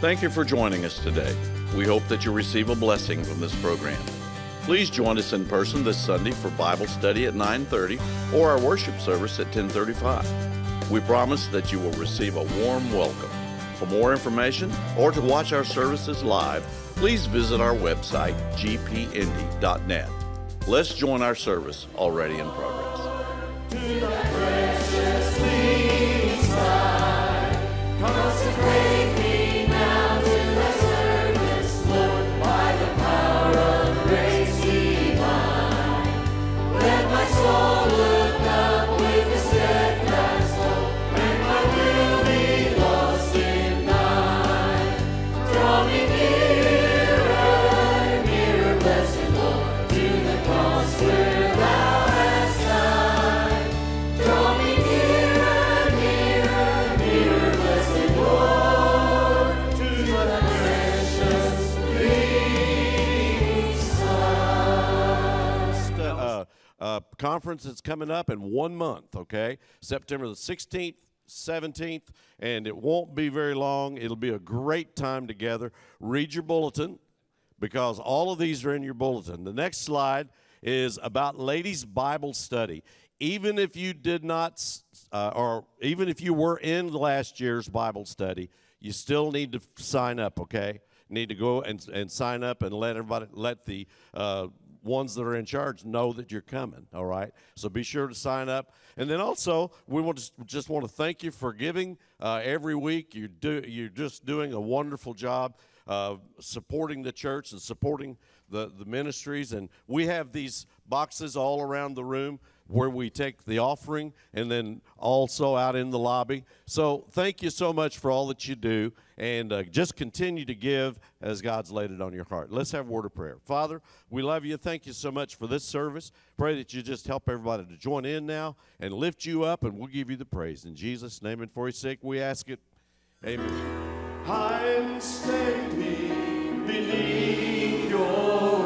Thank you for joining us today. We hope that you receive a blessing from this program. Please join us in person this Sunday for Bible study at 9:30 or our worship service at 10:35. We promise that you will receive a warm welcome. For more information or to watch our services live, please visit our website gpindy.net. Let's join our service already in progress. Conference that's coming up in one month, okay? September the 16th, 17th, and it won't be very long. It'll be a great time together. Read your bulletin because all of these are in your bulletin. The next slide is about ladies' Bible study. Even if you did not, uh, or even if you were in last year's Bible study, you still need to sign up, okay? Need to go and, and sign up and let everybody, let the uh, ones that are in charge know that you're coming, all right? So be sure to sign up. And then also, we want to just want to thank you for giving uh, every week. You do, you're just doing a wonderful job uh, supporting the church and supporting the, the ministries. And we have these boxes all around the room where we take the offering and then also out in the lobby. So thank you so much for all that you do. And uh, just continue to give as God's laid it on your heart. Let's have a word of prayer. Father, we love you. Thank you so much for this service. Pray that you just help everybody to join in now and lift you up, and we'll give you the praise. In Jesus' name and for his sake, we ask it. Amen. I'm standing beneath your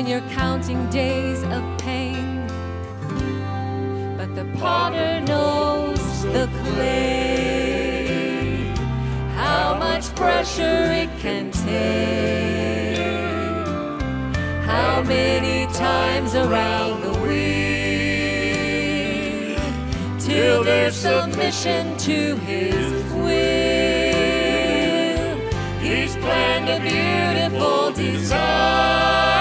when you're counting days of pain. But the potter knows the clay, how much pressure it can take, how many times around the wheel, till there's submission to his will. He's planned a beautiful design.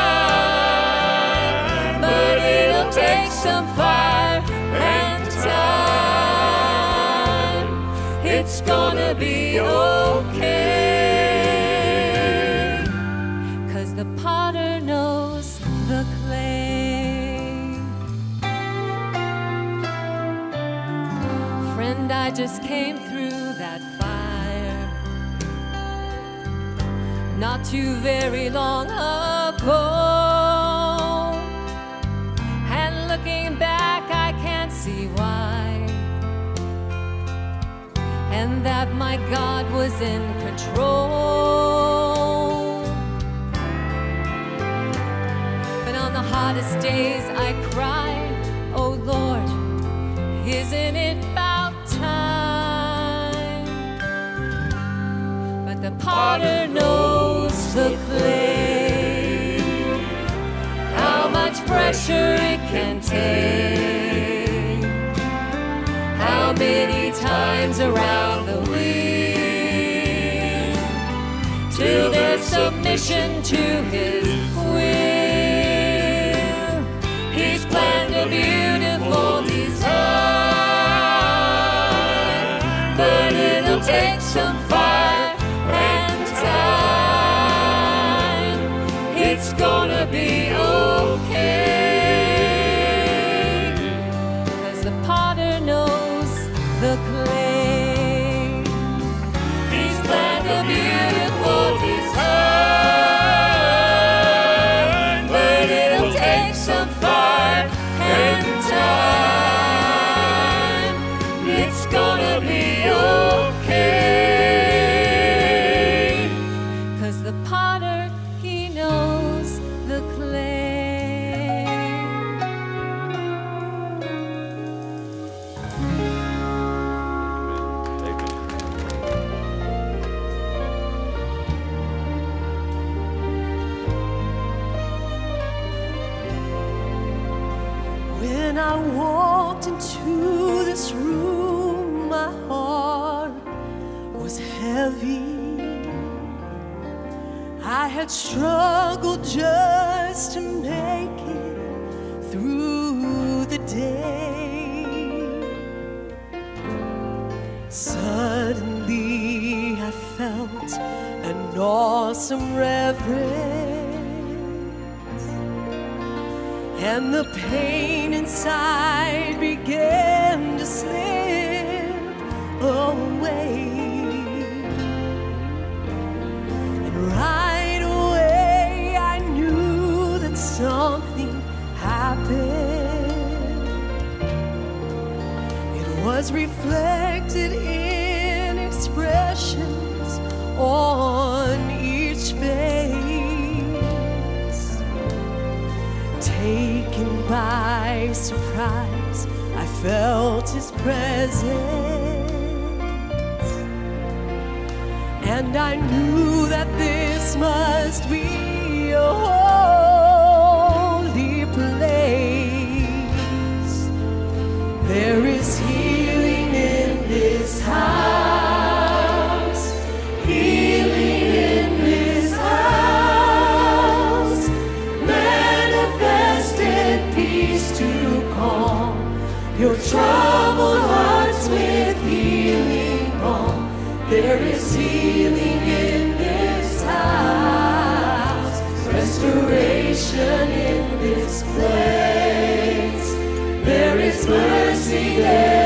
take some fire and time. It's gonna be okay. Cause the potter knows the clay. Friend, I just came through that fire. Not too very long ago. that my God was in control. But on the hottest days, I cry, Oh Lord, isn't it about time? But the potter knows the clay, how much pressure it can take, how many times around the wheel till their submission to his will. He's planned a beautiful design, but it'll take some struggle just to make it through the day. Suddenly I felt an awesome reverence, and the pain inside surprise, I felt his presence. And I knew that this must be a home. troubled hearts with healing balm. There is healing in this house, restoration in this place. There is mercy there.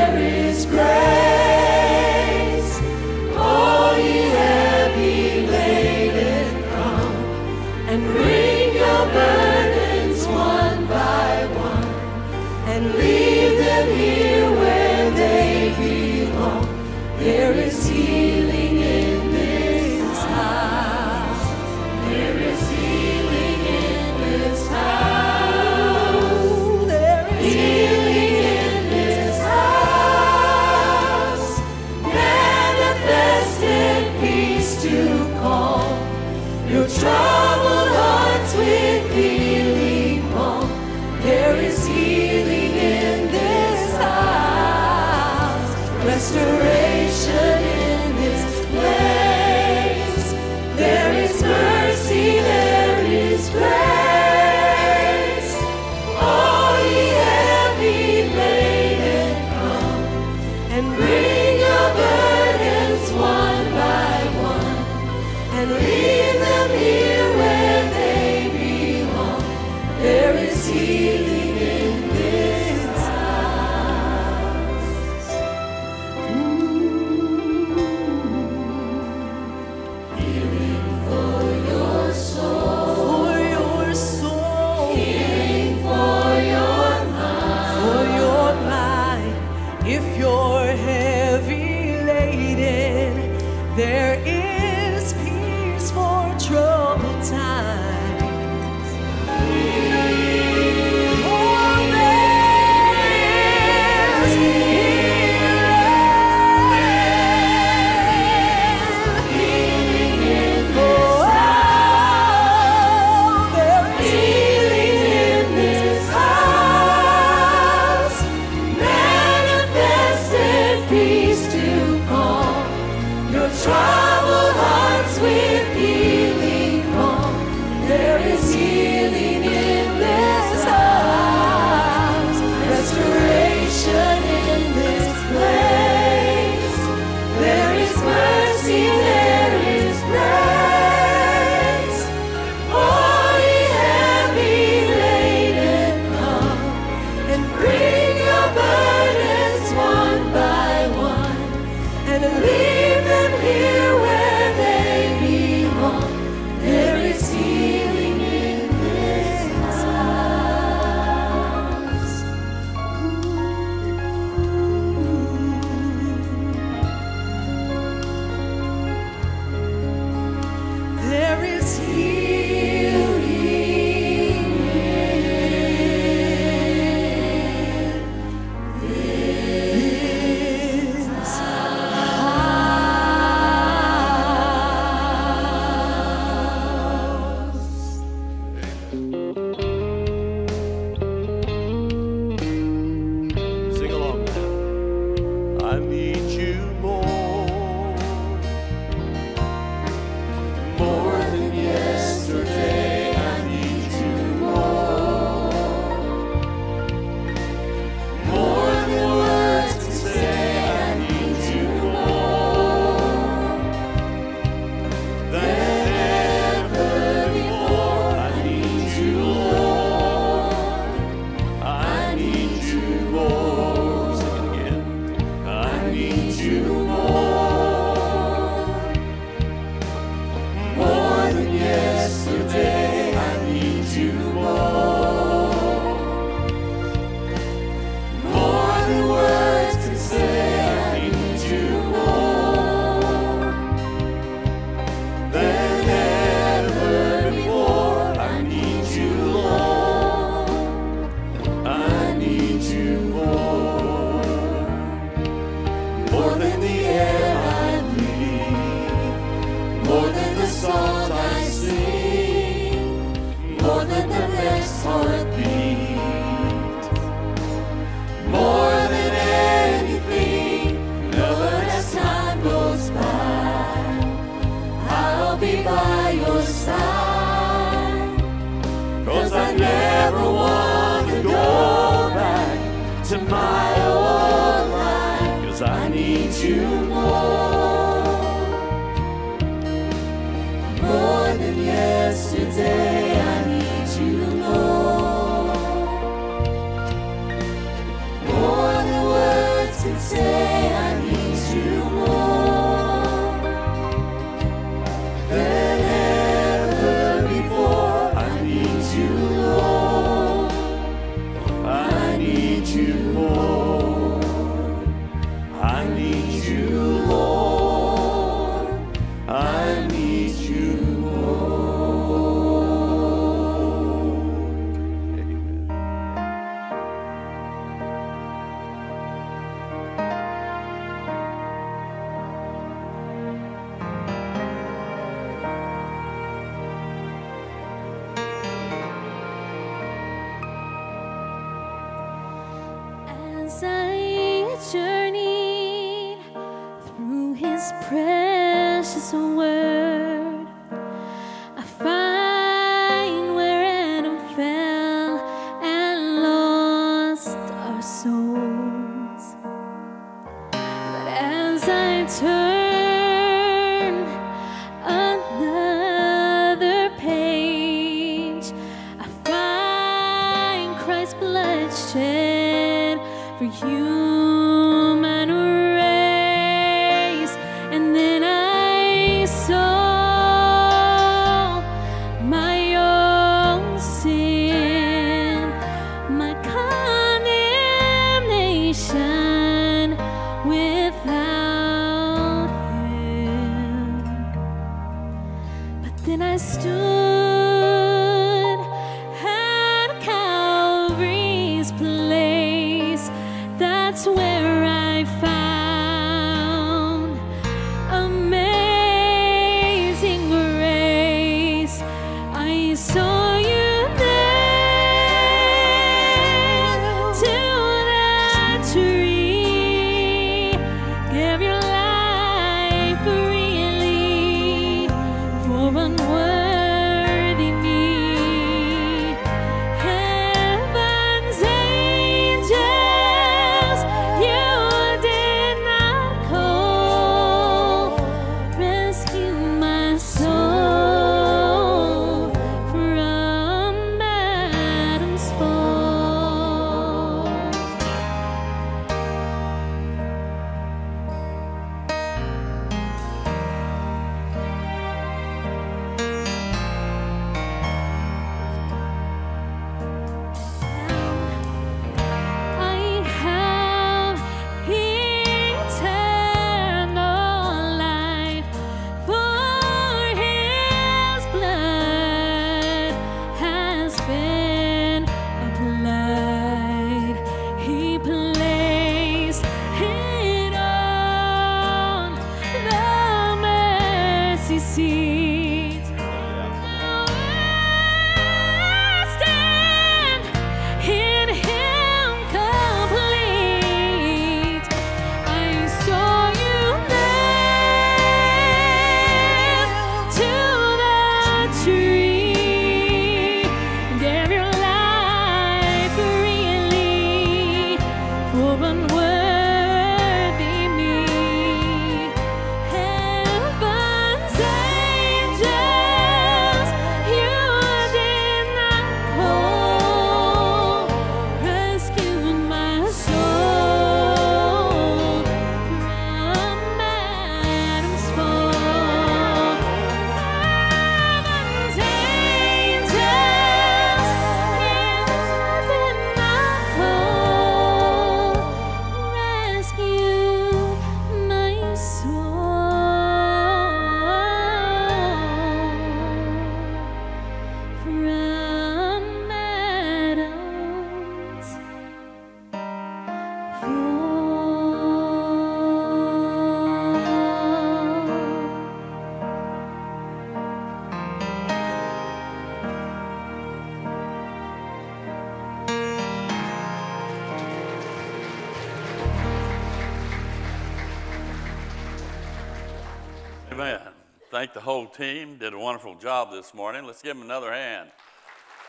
Thank the whole team. Did a wonderful job this morning. Let's give them another hand.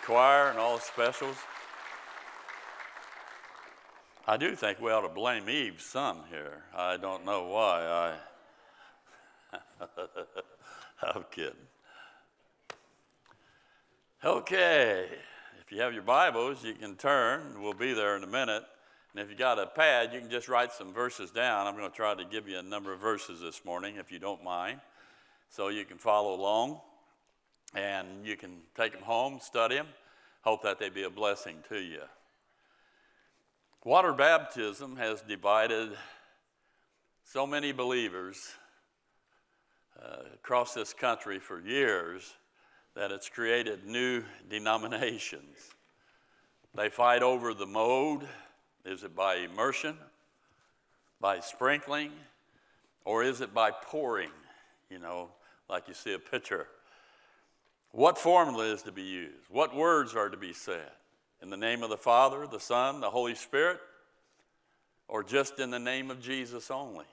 Choir and all the specials. I do think we ought to blame Eve's son here. I don't know why. I. I'm kidding. Okay, if you have your Bibles, you can turn. We'll be there in a minute. And if you got a pad, you can just write some verses down. I'm going to try to give you a number of verses this morning, if you don't mind, so you can follow along and you can take them home, study them. Hope that they be a blessing to you. Water baptism has divided so many believers uh, across this country for years that it's created new denominations. They fight over the mode. Is it by immersion, by sprinkling, or is it by pouring? You know, like you see a picture. What formula is to be used? What words are to be said? In the name of the Father, the Son, the Holy Spirit, or just in the name of Jesus only?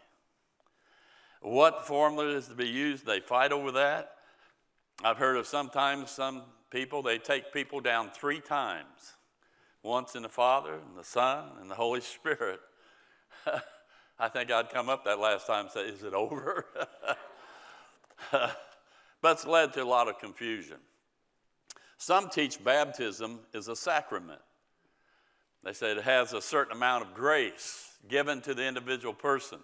What formula is to be used? They fight over that. I've heard of sometimes some people, they take people down three times once in the Father, and the Son, and the Holy Spirit. I think I'd come up that last time and say, Is it over? but it's led to a lot of confusion. Some teach baptism is a sacrament. They say it has a certain amount of grace given to the individual person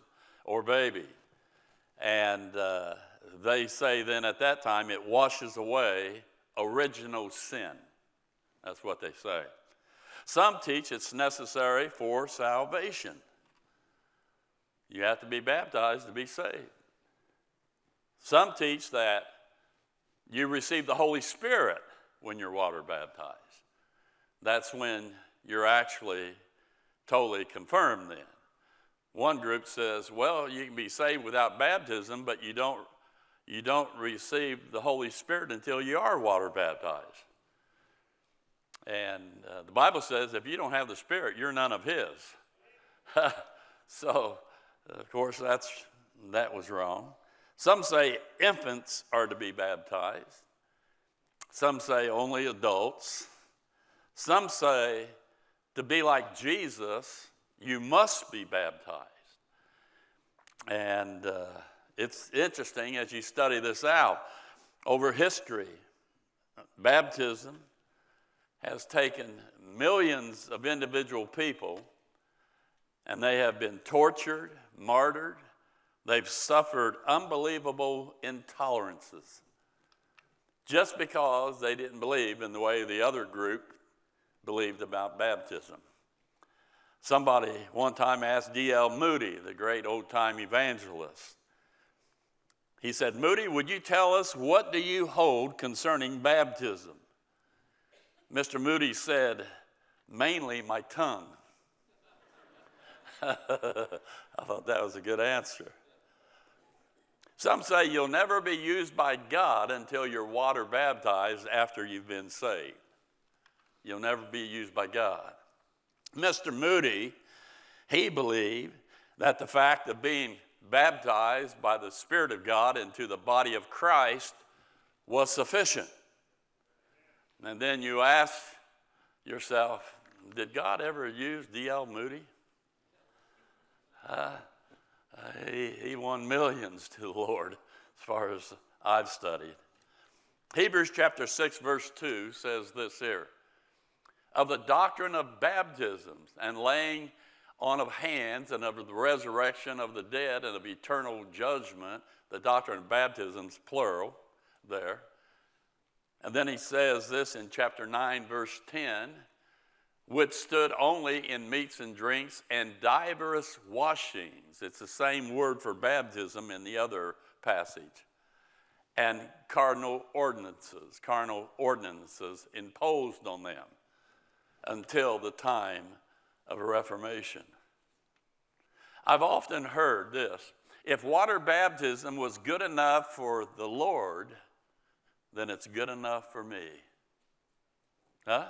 or baby. And uh, they say then at that time it washes away original sin. That's what they say. Some teach it's necessary for salvation. You have to be baptized to be saved. Some teach that you receive the Holy Spirit when you're water baptized. That's when you're actually totally confirmed then. One group says, well, you can be saved without baptism, but you don't, you don't receive the Holy Spirit until you are water baptized. And uh, the Bible says if you don't have the Spirit, you're none of His. so, of course, that's, that was wrong. Some say infants are to be baptized. Some say only adults. Some say to be like Jesus, you must be baptized. And uh, it's interesting as you study this out over history. Baptism has taken millions of individual people and they have been tortured, martyred, they've suffered unbelievable intolerances just because they didn't believe in the way the other group believed about baptism. Somebody one time asked D.L. Moody, the great old time evangelist, he said, Moody, would you tell us what do you hold concerning baptism? Mr. Moody said, mainly my tongue. I thought that was a good answer. Some say you'll never be used by God until you're water baptized after you've been saved. You'll never be used by God. Mr. Moody, he believed that the fact of being baptized by the Spirit of God into the body of Christ was sufficient. And then you ask yourself, did God ever use D.L. Moody? Uh, Uh, he, he won millions to the Lord as far as I've studied. Hebrews chapter 6, verse 2 says this here of the doctrine of baptisms and laying on of hands and of the resurrection of the dead and of eternal judgment. The doctrine of baptisms, plural, there. And then he says this in chapter 9, verse 10 which stood only in meats and drinks and divers washings. It's the same word for baptism in the other passage. And cardinal ordinances, carnal ordinances imposed on them until the time of a Reformation. I've often heard this if water baptism was good enough for the Lord, then it's good enough for me. Huh?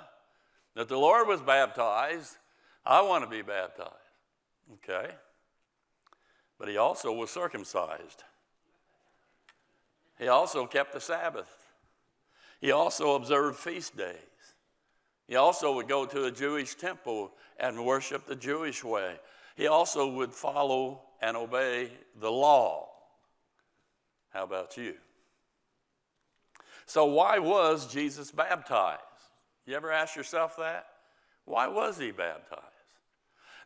That the Lord was baptized, I want to be baptized. Okay? But he also was circumcised. He also kept the Sabbath. He also observed feast days. He also would go to a Jewish temple and worship the Jewish way. He also would follow and obey the law. How about you? So, why was Jesus baptized? You ever ask yourself that? Why was he baptized?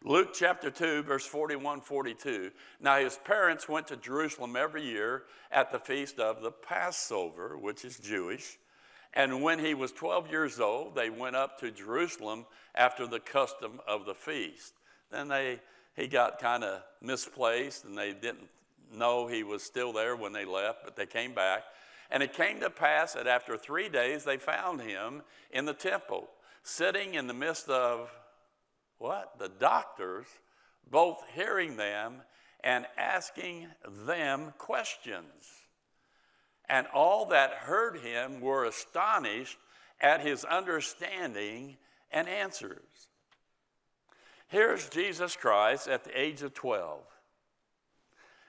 Luke chapter 2, verse 41 42. Now, his parents went to Jerusalem every year at the feast of the Passover, which is Jewish. And when he was 12 years old, they went up to Jerusalem after the custom of the feast. Then they, he got kind of misplaced and they didn't know he was still there when they left, but they came back. And it came to pass that after three days they found him in the temple, sitting in the midst of what? The doctors, both hearing them and asking them questions. And all that heard him were astonished at his understanding and answers. Here's Jesus Christ at the age of 12.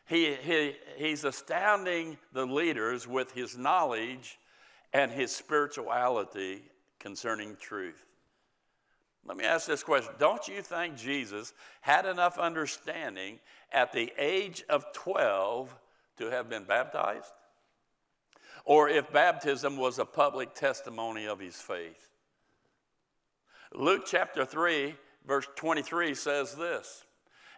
He, he, he's astounding the leaders with his knowledge and his spirituality concerning truth. Let me ask this question Don't you think Jesus had enough understanding at the age of 12 to have been baptized? Or if baptism was a public testimony of his faith? Luke chapter 3, verse 23 says this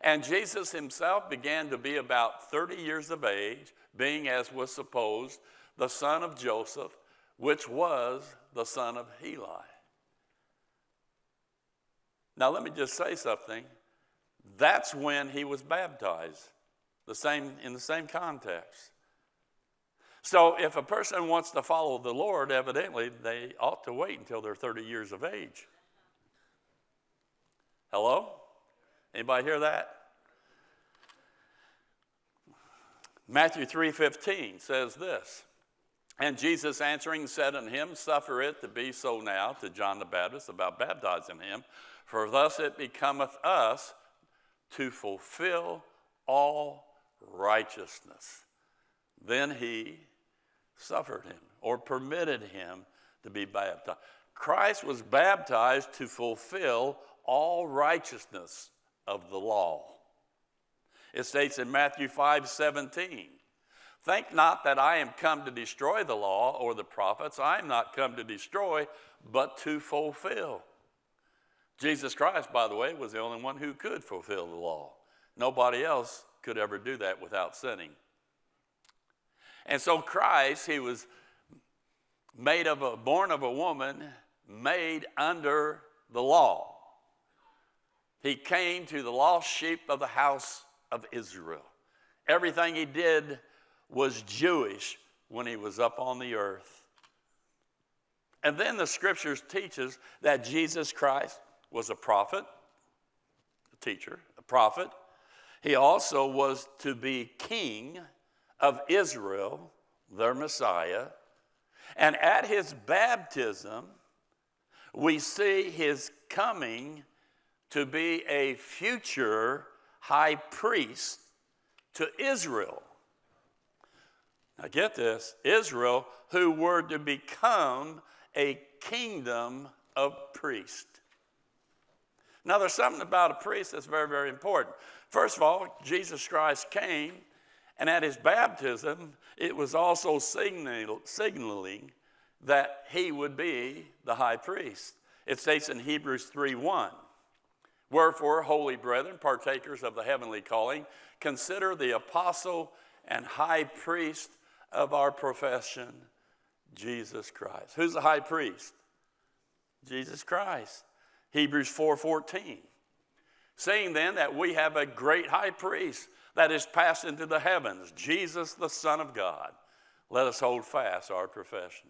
And Jesus himself began to be about 30 years of age, being, as was supposed, the son of Joseph, which was the son of Heli. Now, let me just say something. That's when he was baptized, the same, in the same context. So, if a person wants to follow the Lord, evidently they ought to wait until they're 30 years of age. Hello? Anybody hear that? Matthew 3:15 says this. And Jesus answering said unto him, Suffer it to be so now to John the Baptist about baptizing him, for thus it becometh us to fulfill all righteousness. Then he suffered him or permitted him to be baptized. Christ was baptized to fulfill all righteousness of the law. It states in Matthew 5 17, Think not that I am come to destroy the law or the prophets. I am not come to destroy, but to fulfill. Jesus Christ, by the way, was the only one who could fulfill the law. Nobody else could ever do that without sinning. And so Christ, he was made of a born of a woman, made under the law. He came to the lost sheep of the house of Israel. Everything he did was Jewish when he was up on the earth. And then the scriptures teaches that Jesus Christ was a prophet, a teacher, a prophet. He also was to be king of Israel, their Messiah. And at his baptism, we see his coming to be a future high priest to Israel. Now, get this Israel, who were to become a kingdom of priests. Now, there's something about a priest that's very, very important. First of all, Jesus Christ came, and at his baptism, it was also signal, signaling that he would be the high priest. It states in Hebrews 3:1, Wherefore, holy brethren, partakers of the heavenly calling, consider the apostle and high priest of our profession, Jesus Christ. Who's the high priest? Jesus Christ. Hebrews 4:14. Saying then that we have a great high priest that is passed into the heavens, Jesus the Son of God. Let us hold fast our profession.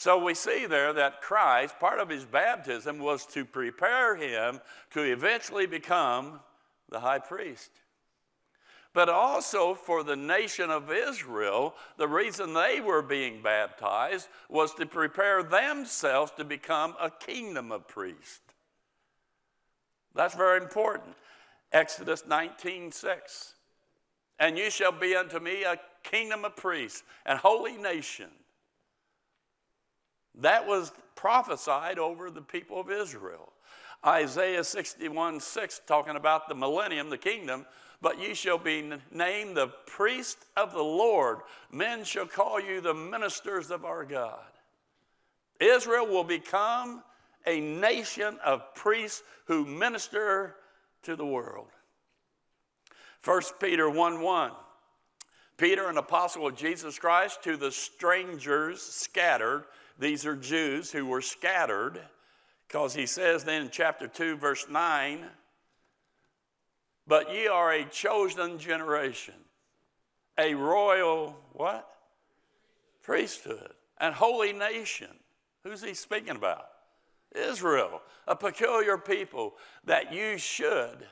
So we see there that Christ, part of his baptism was to prepare him to eventually become the high priest but also for the nation of Israel. The reason they were being baptized was to prepare themselves to become a kingdom of priests. That's very important. Exodus 19 6. and you shall be unto me a kingdom of priests and holy nation. That was prophesied over the people of Israel. Isaiah 61 6, talking about the millennium, the kingdom, but ye shall be named the priest of the Lord. Men shall call you the ministers of our God. Israel will become a nation of priests who minister to the world. 1 Peter 1 1. Peter, an apostle of Jesus Christ, to the strangers scattered. These are Jews who were scattered, because he says then in chapter 2, verse 9, but ye are a chosen generation, a royal what? Priesthood, and holy nation. Who's he speaking about? Israel, a peculiar people that you should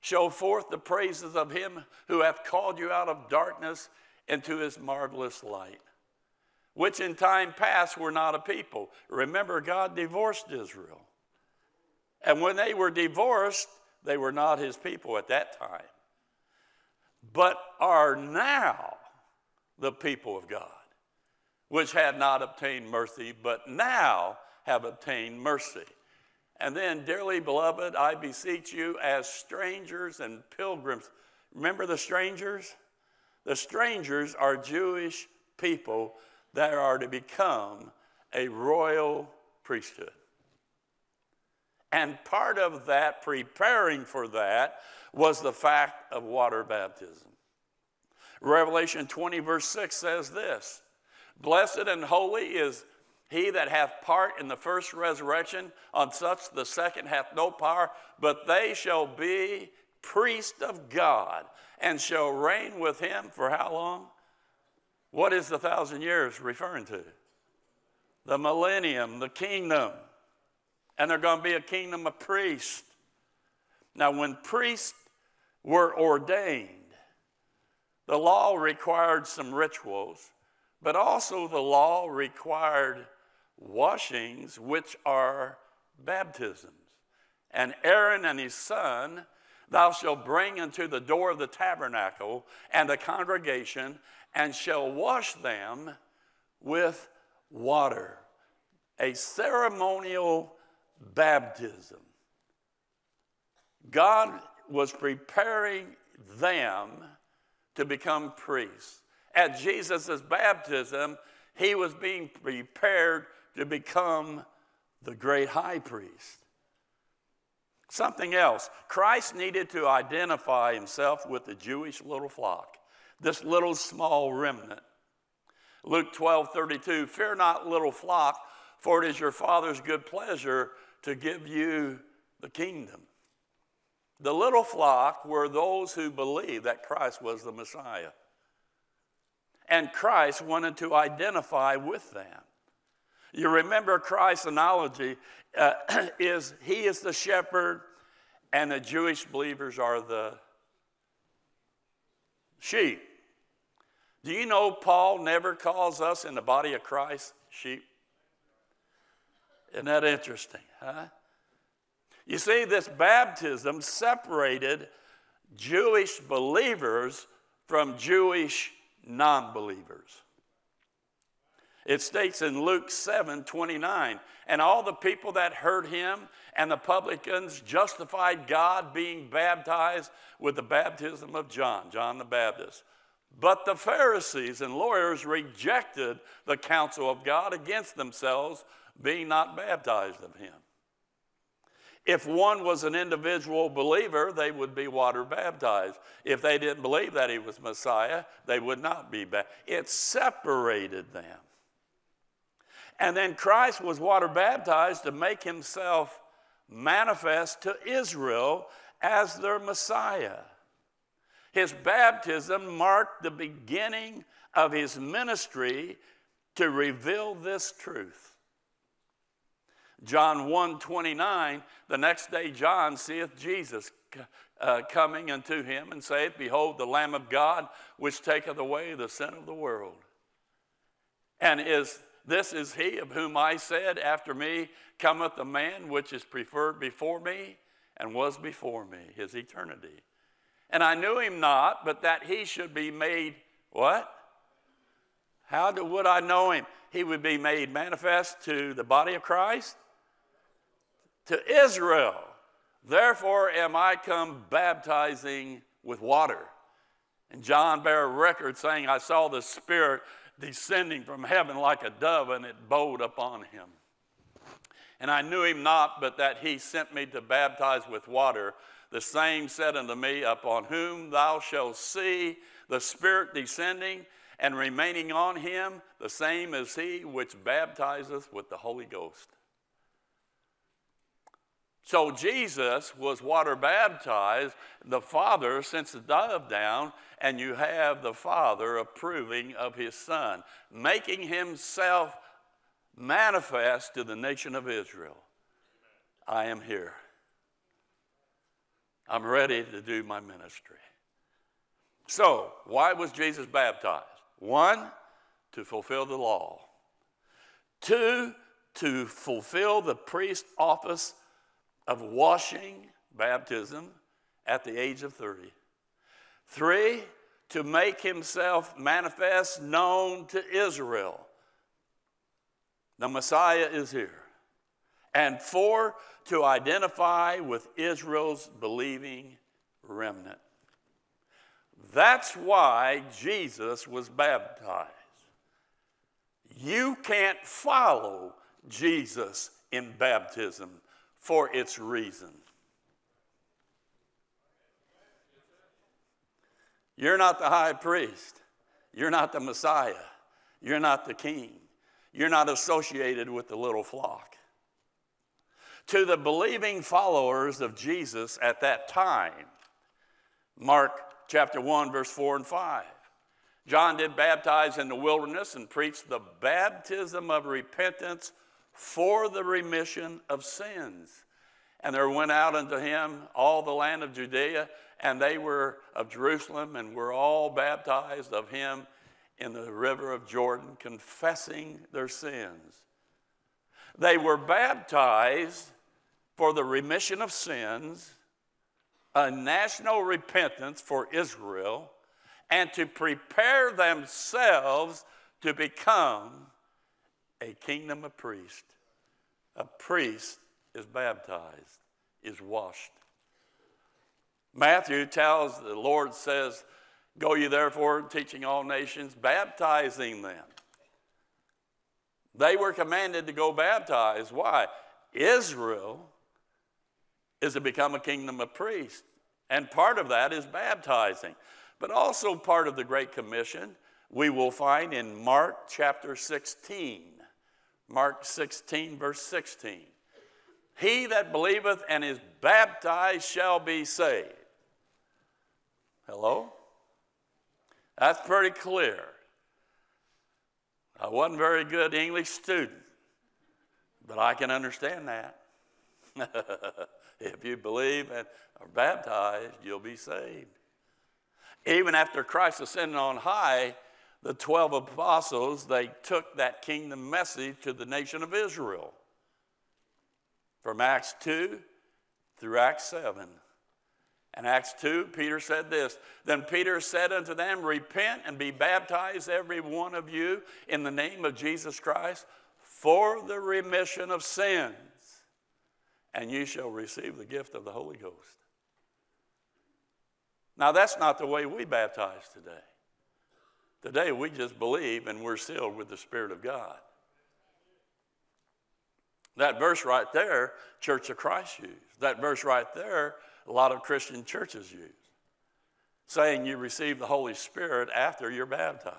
show forth the praises of him who hath called you out of darkness into his marvelous light, which in time past were not a people. Remember, God divorced Israel. And when they were divorced, they were not his people at that time, but are now the people of God, which had not obtained mercy, but now have obtained mercy. And then, dearly beloved, I beseech you as strangers and pilgrims. Remember the strangers? The strangers are Jewish people that are to become a royal priesthood. And part of that, preparing for that, was the fact of water baptism. Revelation 20, verse 6 says this Blessed and holy is he that hath part in the first resurrection, on such the second hath no power, but they shall be priests of God and shall reign with him for how long? What is the thousand years referring to? The millennium, the kingdom. And they're going to be a kingdom of priests. Now, when priests were ordained, the law required some rituals, but also the law required washings, which are baptisms. And Aaron and his son, thou shalt bring unto the door of the tabernacle and the congregation, and shall wash them with water. A ceremonial baptism. God was preparing them to become priests. At Jesus' baptism, he was being prepared to become the great high priest. Something else, Christ needed to identify himself with the Jewish little flock, this little small remnant. Luke 12 32, fear not, little flock, for it is your Father's good pleasure to give you the kingdom. The little flock were those who believed that Christ was the Messiah. And Christ wanted to identify with them. You remember Christ's analogy uh, is he is the shepherd and the Jewish believers are the sheep. Do you know Paul never calls us in the body of Christ sheep? Isn't that interesting, huh? You see, this baptism separated Jewish believers from Jewish non believers. It states in Luke 7 29, and all the people that heard him and the publicans justified God being baptized with the baptism of John, John the Baptist. But the Pharisees and lawyers rejected the counsel of God against themselves, being not baptized of him. If one was an individual believer, they would be water baptized. If they didn't believe that he was Messiah, they would not be baptized. It separated them. And then Christ was water baptized to make himself manifest to Israel as their Messiah. His baptism marked the beginning of his ministry to reveal this truth. John 1 29, the next day John seeth Jesus uh, coming unto him and saith, Behold, the Lamb of God, which taketh away the sin of the world. And is this is he of whom I said, After me cometh the man which is preferred before me and was before me, his eternity. And I knew him not, but that he should be made what? How do, would I know him? He would be made manifest to the body of Christ, to Israel. Therefore am I come baptizing with water. And John bare record saying, I saw the Spirit descending from heaven like a dove, and it bowed upon him. And I knew him not, but that he sent me to baptize with water. The same said unto me, Upon whom thou shalt see the Spirit descending and remaining on him, the same is he which baptizeth with the Holy Ghost. So Jesus was water baptized. The Father sends the dove down, and you have the Father approving of his Son, making himself manifest to the nation of Israel. I am here. I'm ready to do my ministry. So, why was Jesus baptized? One, to fulfill the law. Two, to fulfill the priest office of washing, baptism, at the age of 30. Three, to make himself manifest, known to Israel. The Messiah is here. And four, to identify with Israel's believing remnant. That's why Jesus was baptized. You can't follow Jesus in baptism for its reason. You're not the high priest. You're not the Messiah. You're not the king. You're not associated with the little flock. To the believing followers of Jesus at that time, Mark chapter 1, verse 4 and 5. John did baptize in the wilderness and preached the baptism of repentance for the remission of sins. And there went out unto him all the land of Judea, and they were of Jerusalem, and were all baptized of him in the river of Jordan, confessing their sins. They were baptized for the remission of sins, a national repentance for Israel, and to prepare themselves to become a kingdom of priests. A priest is baptized, is washed. Matthew tells, the Lord says, Go ye therefore, teaching all nations, baptizing them. They were commanded to go baptize. Why? Israel is to become a kingdom of priests. And part of that is baptizing. But also part of the Great Commission we will find in Mark chapter 16. Mark 16, verse 16. He that believeth and is baptized shall be saved. Hello? That's pretty clear. I wasn't very good English student, but I can understand that. if you believe and are baptized, you'll be saved. Even after Christ ascended on high, the 12 apostles, they took that kingdom message to the nation of Israel. From Acts 2 through Acts 7. In Acts 2, Peter said this Then Peter said unto them, Repent and be baptized, every one of you, in the name of Jesus Christ, for the remission of sins, and you shall receive the gift of the Holy Ghost. Now, that's not the way we baptize today. Today, we just believe and we're sealed with the Spirit of God. That verse right there, Church of Christ used. That verse right there, a lot of Christian churches use. Saying you receive the Holy Spirit after you're baptized.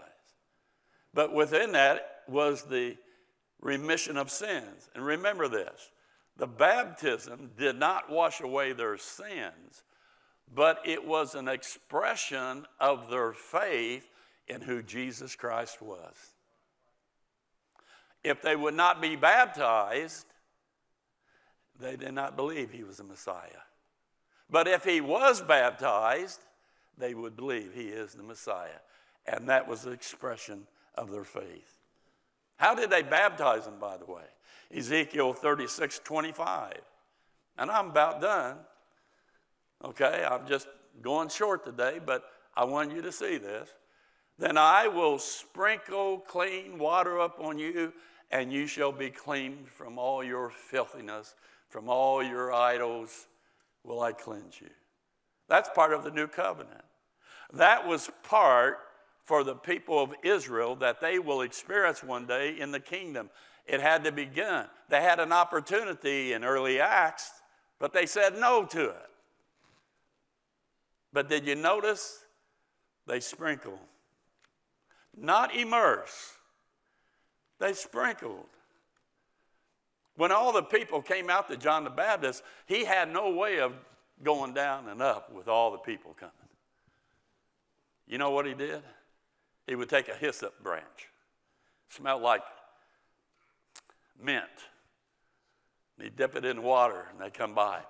But within that was the remission of sins. And remember this the baptism did not wash away their sins, but it was an expression of their faith in who Jesus Christ was. If they would not be baptized, they did not believe he was the Messiah. But if he was baptized, they would believe he is the Messiah. And that was the expression of their faith. How did they baptize him, by the way? Ezekiel 36 25. And I'm about done. Okay, I'm just going short today, but I want you to see this. Then I will sprinkle clean water up on you, and you shall be clean from all your filthiness, from all your idols will I cleanse you. That's part of the new covenant. That was part for the people of Israel that they will experience one day in the kingdom. It had to begin. They had an opportunity in early Acts, but they said no to it. But did you notice? They sprinkled, not immerse. They sprinkled. When all the people came out to John the Baptist, he had no way of going down and up with all the people coming. You know what he did? He would take a hyssop branch, smelled like mint. And he'd dip it in water, and they'd come by.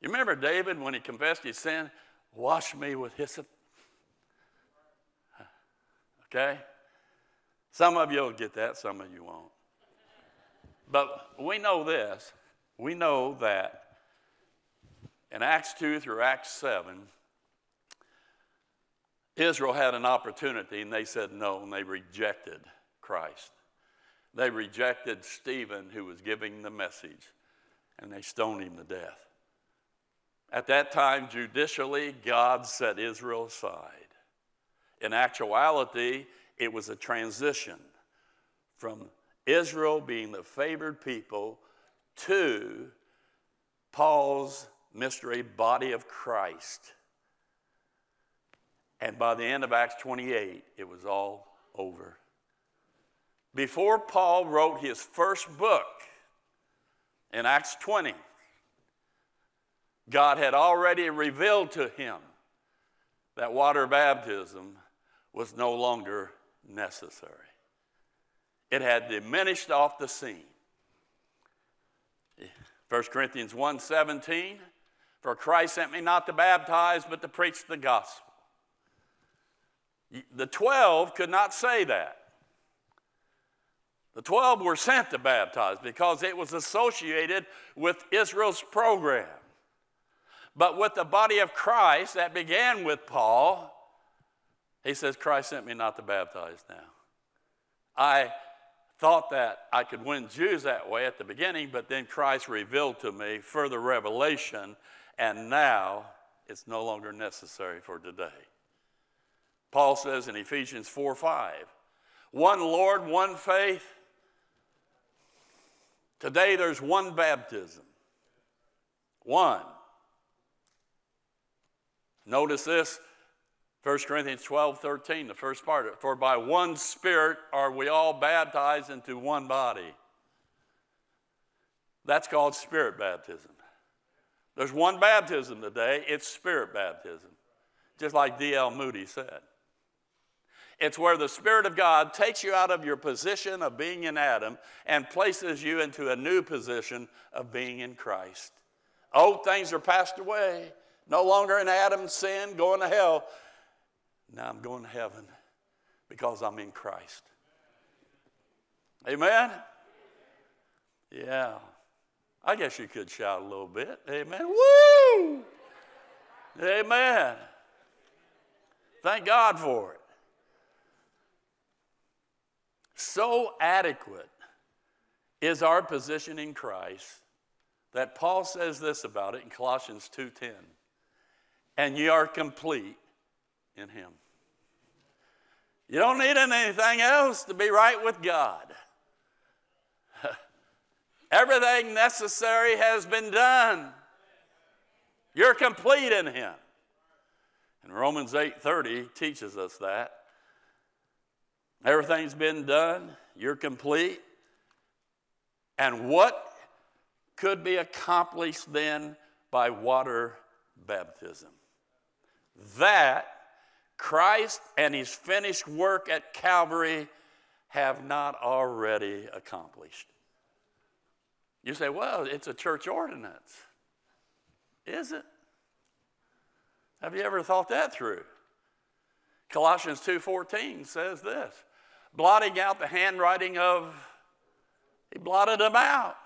You remember David when he confessed his sin? Wash me with hyssop. Okay? Some of you will get that, some of you won't. But we know this. We know that in Acts 2 through Acts 7, Israel had an opportunity and they said no and they rejected Christ. They rejected Stephen, who was giving the message, and they stoned him to death. At that time, judicially, God set Israel aside. In actuality, it was a transition from Israel being the favored people to Paul's mystery body of Christ. And by the end of Acts 28, it was all over. Before Paul wrote his first book in Acts 20, God had already revealed to him that water baptism was no longer necessary. It had diminished off the scene. 1 Corinthians 1:17 For Christ sent me not to baptize but to preach the gospel. The 12 could not say that. The 12 were sent to baptize because it was associated with Israel's program. But with the body of Christ that began with Paul, he says, Christ sent me not to baptize now. I thought that I could win Jews that way at the beginning, but then Christ revealed to me further revelation, and now it's no longer necessary for today. Paul says in Ephesians 4 5, one Lord, one faith. Today there's one baptism. One. Notice this 1 Corinthians 12 13, the first part. For by one Spirit are we all baptized into one body. That's called Spirit baptism. There's one baptism today, it's Spirit baptism, just like D.L. Moody said. It's where the Spirit of God takes you out of your position of being in Adam and places you into a new position of being in Christ. Old things are passed away. No longer in Adam's sin, going to hell. Now I'm going to heaven because I'm in Christ. Amen? Yeah. I guess you could shout a little bit. Amen. Woo! Amen. Thank God for it. So adequate is our position in Christ that Paul says this about it in Colossians 2:10 and ye are complete in Him. You don't need anything else to be right with God. Everything necessary has been done. You're complete in Him. And Romans 8:30 teaches us that. Everything's been done. You're complete. And what could be accomplished then by water baptism? that Christ and his finished work at Calvary have not already accomplished. You say, well, it's a church ordinance. Is it? Have you ever thought that through? Colossians 2:14 says this, blotting out the handwriting of he blotted them out.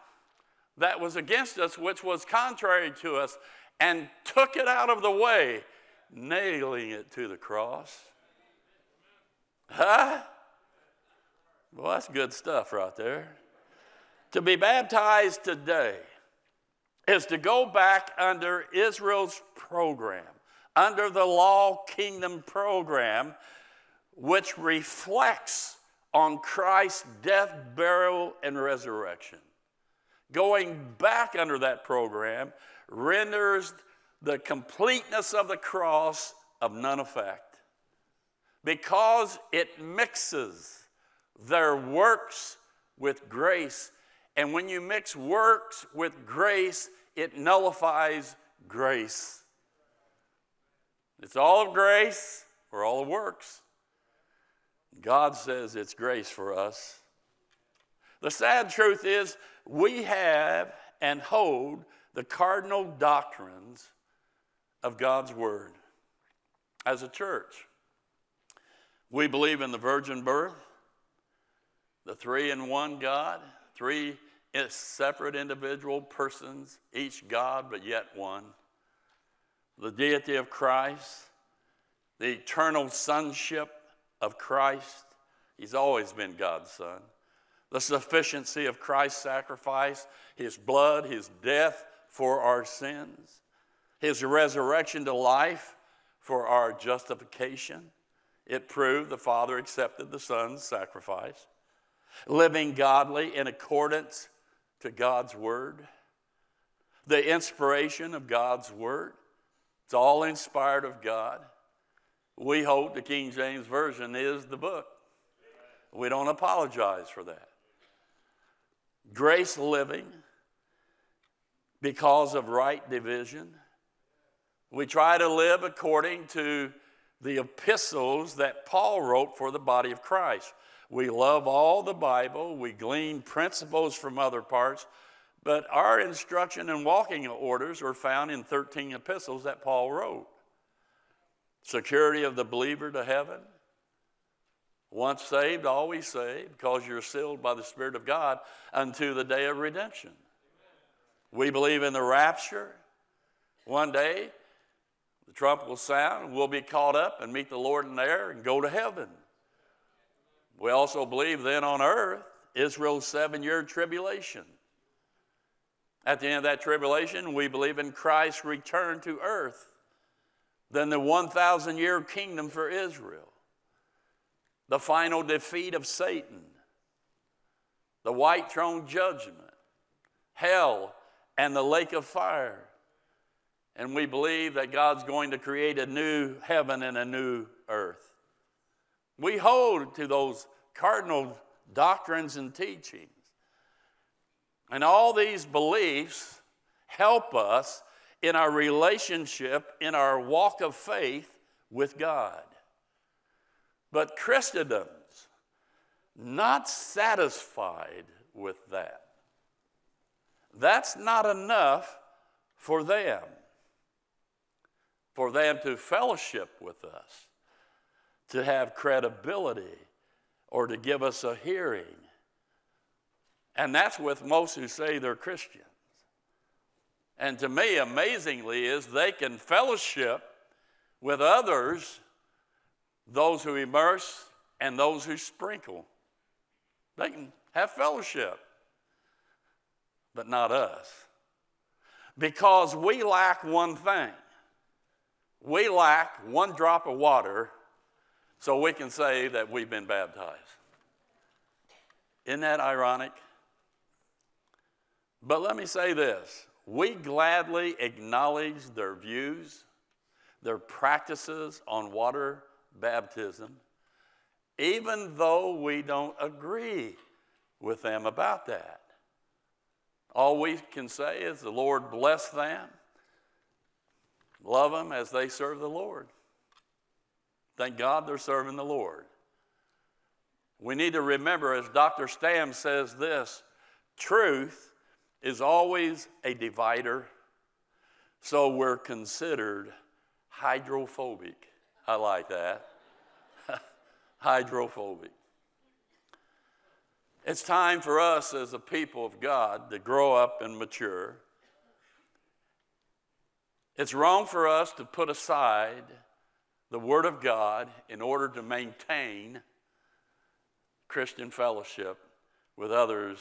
that was against us, which was contrary to us, and took it out of the way, nailing it to the cross. Huh? Well, that's good stuff right there. To be baptized today is to go back under Israel's program, under the law kingdom program, which reflects on Christ's death, burial, and resurrection. Going back under that program renders the completeness of the cross of none effect because it mixes their works with grace. And when you mix works with grace, it nullifies grace. It's all of grace or all of works. God says it's grace for us. The sad truth is, we have and hold the cardinal doctrines of God's Word as a church. We believe in the virgin birth, the three in one God, three separate individual persons, each God but yet one, the deity of Christ, the eternal sonship of Christ. He's always been God's Son. The sufficiency of Christ's sacrifice, His blood, His death for our sins, His resurrection to life for our justification. It proved the Father accepted the Son's sacrifice. Living godly in accordance to God's Word. The inspiration of God's Word. It's all inspired of God. We hope the King James Version is the book. We don't apologize for that. Grace living because of right division. We try to live according to the epistles that Paul wrote for the body of Christ. We love all the Bible, we glean principles from other parts, but our instruction and walking orders are found in 13 epistles that Paul wrote security of the believer to heaven. Once saved, always saved, because you're sealed by the Spirit of God unto the day of redemption. We believe in the rapture. One day, the trumpet will sound, we'll be caught up and meet the Lord in the air and go to heaven. We also believe then on earth, Israel's seven year tribulation. At the end of that tribulation, we believe in Christ's return to earth than the 1,000 year kingdom for Israel, the final defeat of Satan, the white throne judgment, hell, and the lake of fire. And we believe that God's going to create a new heaven and a new earth. We hold to those cardinal doctrines and teachings. And all these beliefs help us in our relationship, in our walk of faith with God. But Christendom's not satisfied with that. That's not enough for them, for them to fellowship with us, to have credibility, or to give us a hearing. And that's with most who say they're Christians. And to me, amazingly, is they can fellowship with others, those who immerse and those who sprinkle. They can have fellowship, but not us. Because we lack one thing we lack one drop of water so we can say that we've been baptized. Isn't that ironic? But let me say this we gladly acknowledge their views, their practices on water baptism, even though we don't agree with them about that. All we can say is the Lord bless them, love them as they serve the Lord. Thank God they're serving the Lord. We need to remember, as Dr. Stam says this truth is always a divider, so we're considered hydrophobic. I like that. hydrophobic. It's time for us as a people of God to grow up and mature. It's wrong for us to put aside the Word of God in order to maintain Christian fellowship with others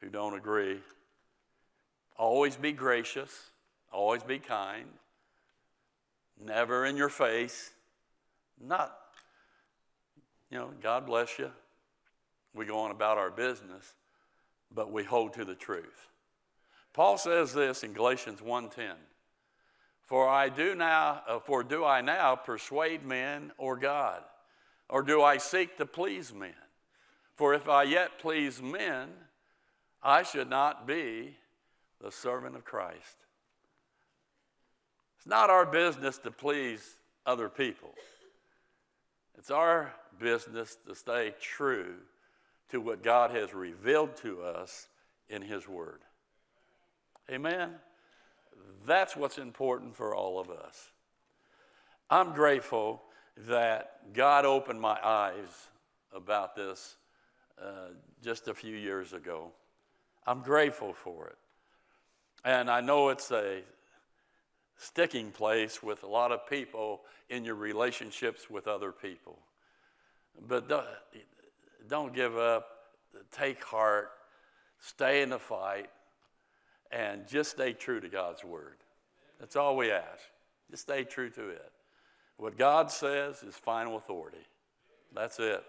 who don't agree. Always be gracious, always be kind, never in your face, not, you know, God bless you. We go on about our business, but we hold to the truth. Paul says this in Galatians 1:10. For I do now, uh, for do I now persuade men or God? Or do I seek to please men? For if I yet please men, I should not be the servant of Christ. It's not our business to please other people. It's our business to stay true to what God has revealed to us in His Word. Amen? That's what's important for all of us. I'm grateful that God opened my eyes about this uh, just a few years ago. I'm grateful for it. And I know it's a sticking place with a lot of people in your relationships with other people. But don't, give up, take heart, stay in the fight, and just stay true to God's word. That's all we ask. Just stay true to it. What God says is final authority. That's it.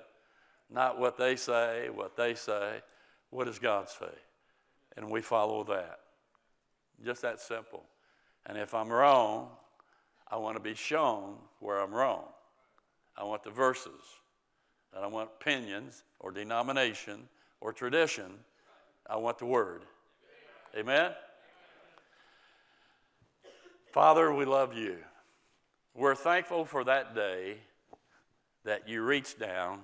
Not what they say, what they say. What does God say? And we follow that. Just that simple. And if I'm wrong, I want to be shown where I'm wrong. I want the verses. I don't want opinions or denomination or tradition. I want the word. Amen? Father, we love you. We're thankful for that day that you reached down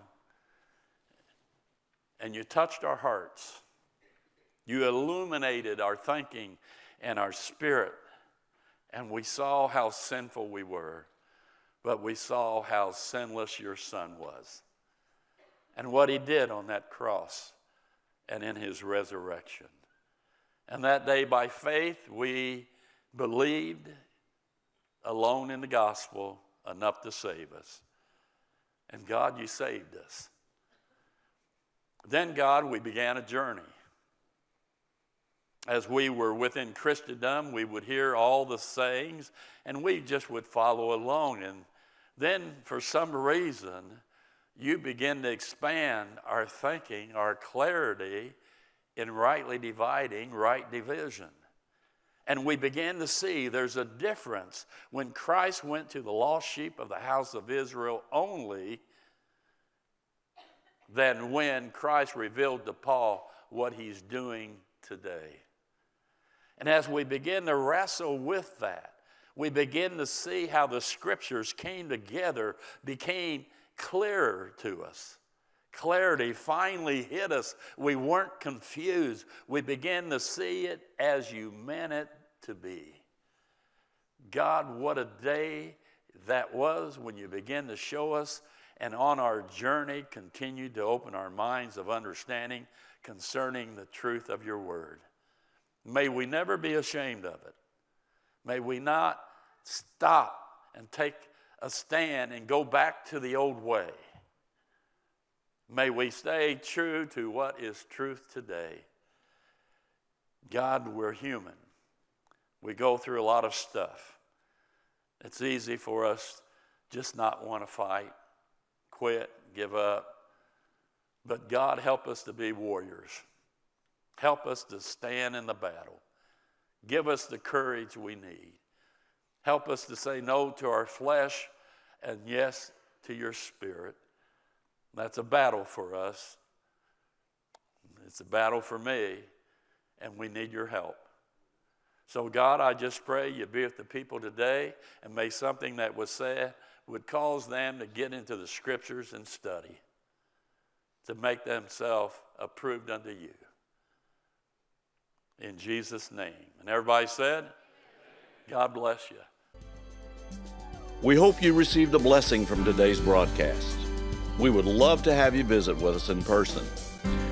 and you touched our hearts. You illuminated our thinking and our spirit, and we saw how sinful we were, but we saw how sinless your Son was and what he did on that cross and in his resurrection. And that day, by faith, we believed alone in the gospel enough to save us. And God, you saved us. Then, God, we began a journey. As we were within Christendom, we would hear all the sayings and we just would follow along. And then, for some reason, you begin to expand our thinking, our clarity in rightly dividing right division. And we begin to see there's a difference when Christ went to the lost sheep of the house of Israel only than when Christ revealed to Paul what he's doing today. And as we begin to wrestle with that, we begin to see how the scriptures came together, became clearer to us. Clarity finally hit us. We weren't confused. We began to see it as you meant it to be. God, what a day that was when you began to show us, and on our journey, continued to open our minds of understanding concerning the truth of your word. May we never be ashamed of it. May we not stop and take a stand and go back to the old way. May we stay true to what is truth today. God, we're human. We go through a lot of stuff. It's easy for us just not want to fight, quit, give up. But God, help us to be warriors. Help us to stand in the battle. Give us the courage we need. Help us to say no to our flesh and yes to your spirit. That's a battle for us. It's a battle for me, and we need your help. So, God, I just pray you be with the people today, and may something that was said would cause them to get into the scriptures and study to make themselves approved unto you. In Jesus' name. And everybody said, God bless you. We hope you received a blessing from today's broadcast. We would love to have you visit with us in person.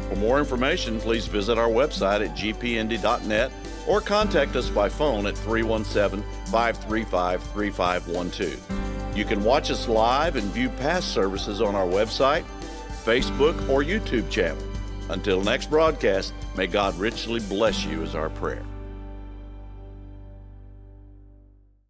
For more information, please visit our website at gpnd.net or contact us by phone at 317 535 3512. You can watch us live and view past services on our website, Facebook, or YouTube channel. Until next broadcast, may God richly bless you, is our prayer.